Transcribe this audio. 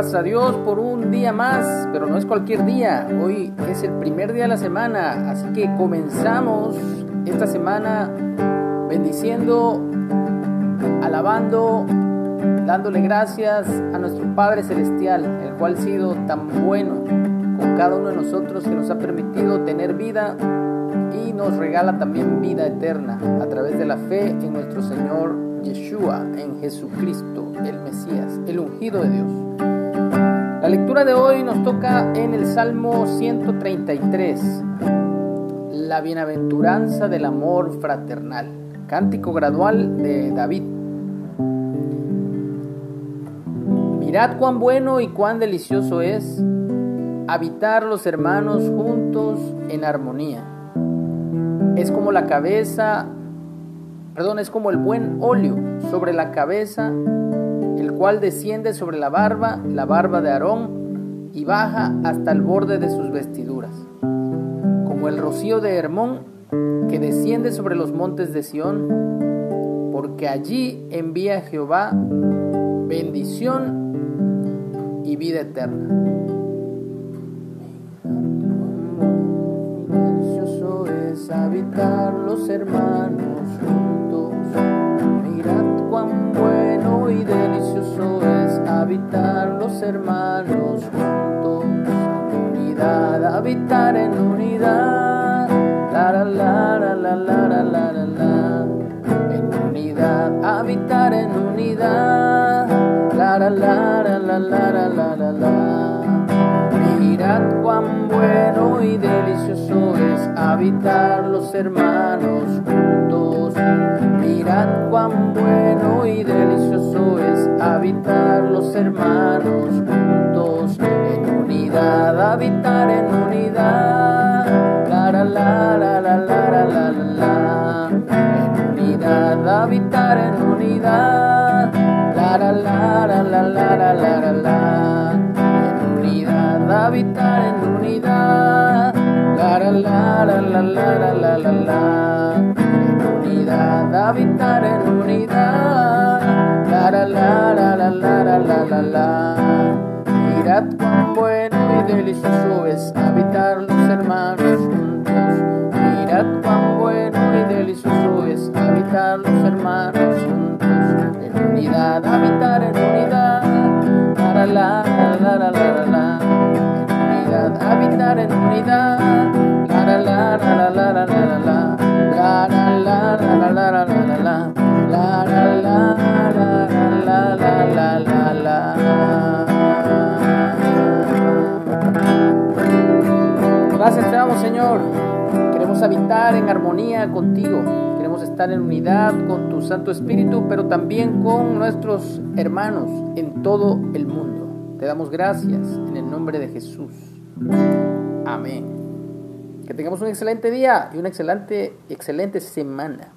gracias a Dios por un día más, pero no es cualquier día. Hoy es el primer día de la semana, así que comenzamos esta semana bendiciendo, alabando, dándole gracias a nuestro Padre Celestial, el cual ha sido tan bueno con cada uno de nosotros que nos ha permitido tener vida y nos regala también vida eterna a través de la fe en nuestro Señor Yeshua, en Jesucristo, el Mesías, el ungido de Dios. Lectura de hoy nos toca en el Salmo 133, la bienaventuranza del amor fraternal, cántico gradual de David. Mirad cuán bueno y cuán delicioso es habitar los hermanos juntos en armonía. Es como la cabeza perdón, es como el buen óleo sobre la cabeza, el cual desciende sobre la barba, la barba de Aarón, y baja hasta el borde de sus vestiduras. Como el rocío de Hermón, que desciende sobre los montes de Sión, porque allí envía Jehová bendición y vida eterna. Habitar los hermanos habitar los hermanos juntos, unidad, habitar en unidad, la la la la la la la la en unidad, habitar en unidad, la la la la la la la la la. Mirad cuán bueno y delicioso es habitar los hermanos juntos cuán bueno y delicioso es habitar los hermanos juntos en unidad, habitar en unidad. La la la la la la la En unidad, habitar en unidad. La la la la la la la En unidad, habitar en unidad. La la la la la la la habitar en unidad. La la la la la la la la la Mirad cuán bueno y delicioso es habitar los hermanos juntos. Mirad cuán bueno y delicioso es habitar los hermanos juntos. En unidad, habitar en unidad. La la la la la la la En unidad, habitar en unidad. Queremos habitar en armonía contigo. Queremos estar en unidad con tu Santo Espíritu, pero también con nuestros hermanos en todo el mundo. Te damos gracias en el nombre de Jesús. Amén. Que tengamos un excelente día y una excelente, excelente semana.